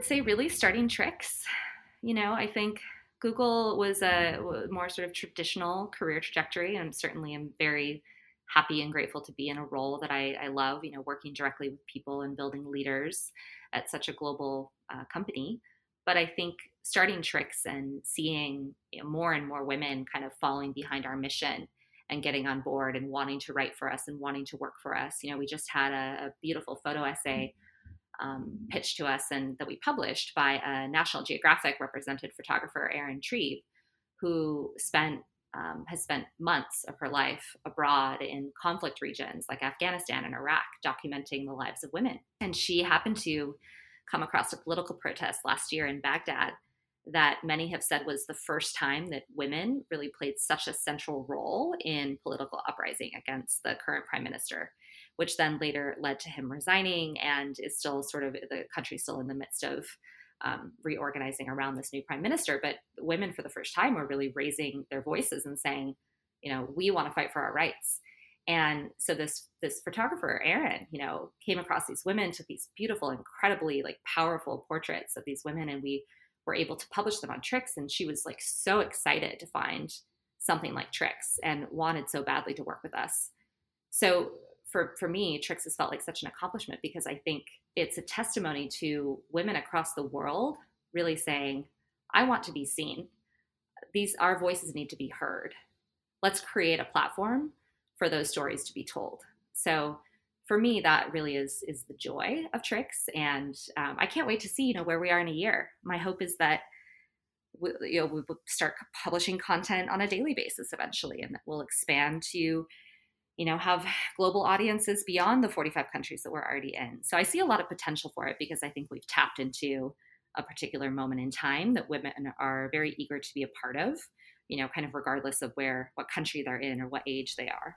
would say really starting tricks. You know, I think Google was a more sort of traditional career trajectory, and certainly am very happy and grateful to be in a role that I, I love. You know, working directly with people and building leaders at such a global uh, company. But I think starting tricks and seeing you know, more and more women kind of falling behind our mission and getting on board and wanting to write for us and wanting to work for us. You know, we just had a, a beautiful photo essay um, pitched to us and that we published by a National Geographic represented photographer, Erin Trieb, who spent um, has spent months of her life abroad in conflict regions like Afghanistan and Iraq, documenting the lives of women. And she happened to come across a political protest last year in Baghdad that many have said was the first time that women really played such a central role in political uprising against the current prime minister, which then later led to him resigning and is still sort of the country still in the midst of um, reorganizing around this new prime minister. But women, for the first time, were really raising their voices and saying, you know, we want to fight for our rights. And so this this photographer, Erin, you know, came across these women, took these beautiful, incredibly like powerful portraits of these women, and we were able to publish them on Tricks. And she was like so excited to find something like Tricks and wanted so badly to work with us. So for for me, Tricks has felt like such an accomplishment because I think it's a testimony to women across the world really saying, I want to be seen. These our voices need to be heard. Let's create a platform for those stories to be told. So for me, that really is is the joy of tricks, and um, I can't wait to see you know where we are in a year. My hope is that we, you know we will start publishing content on a daily basis eventually, and that we'll expand to you know, have global audiences beyond the 45 countries that we're already in. So I see a lot of potential for it because I think we've tapped into a particular moment in time that women are very eager to be a part of, you know, kind of regardless of where, what country they're in or what age they are.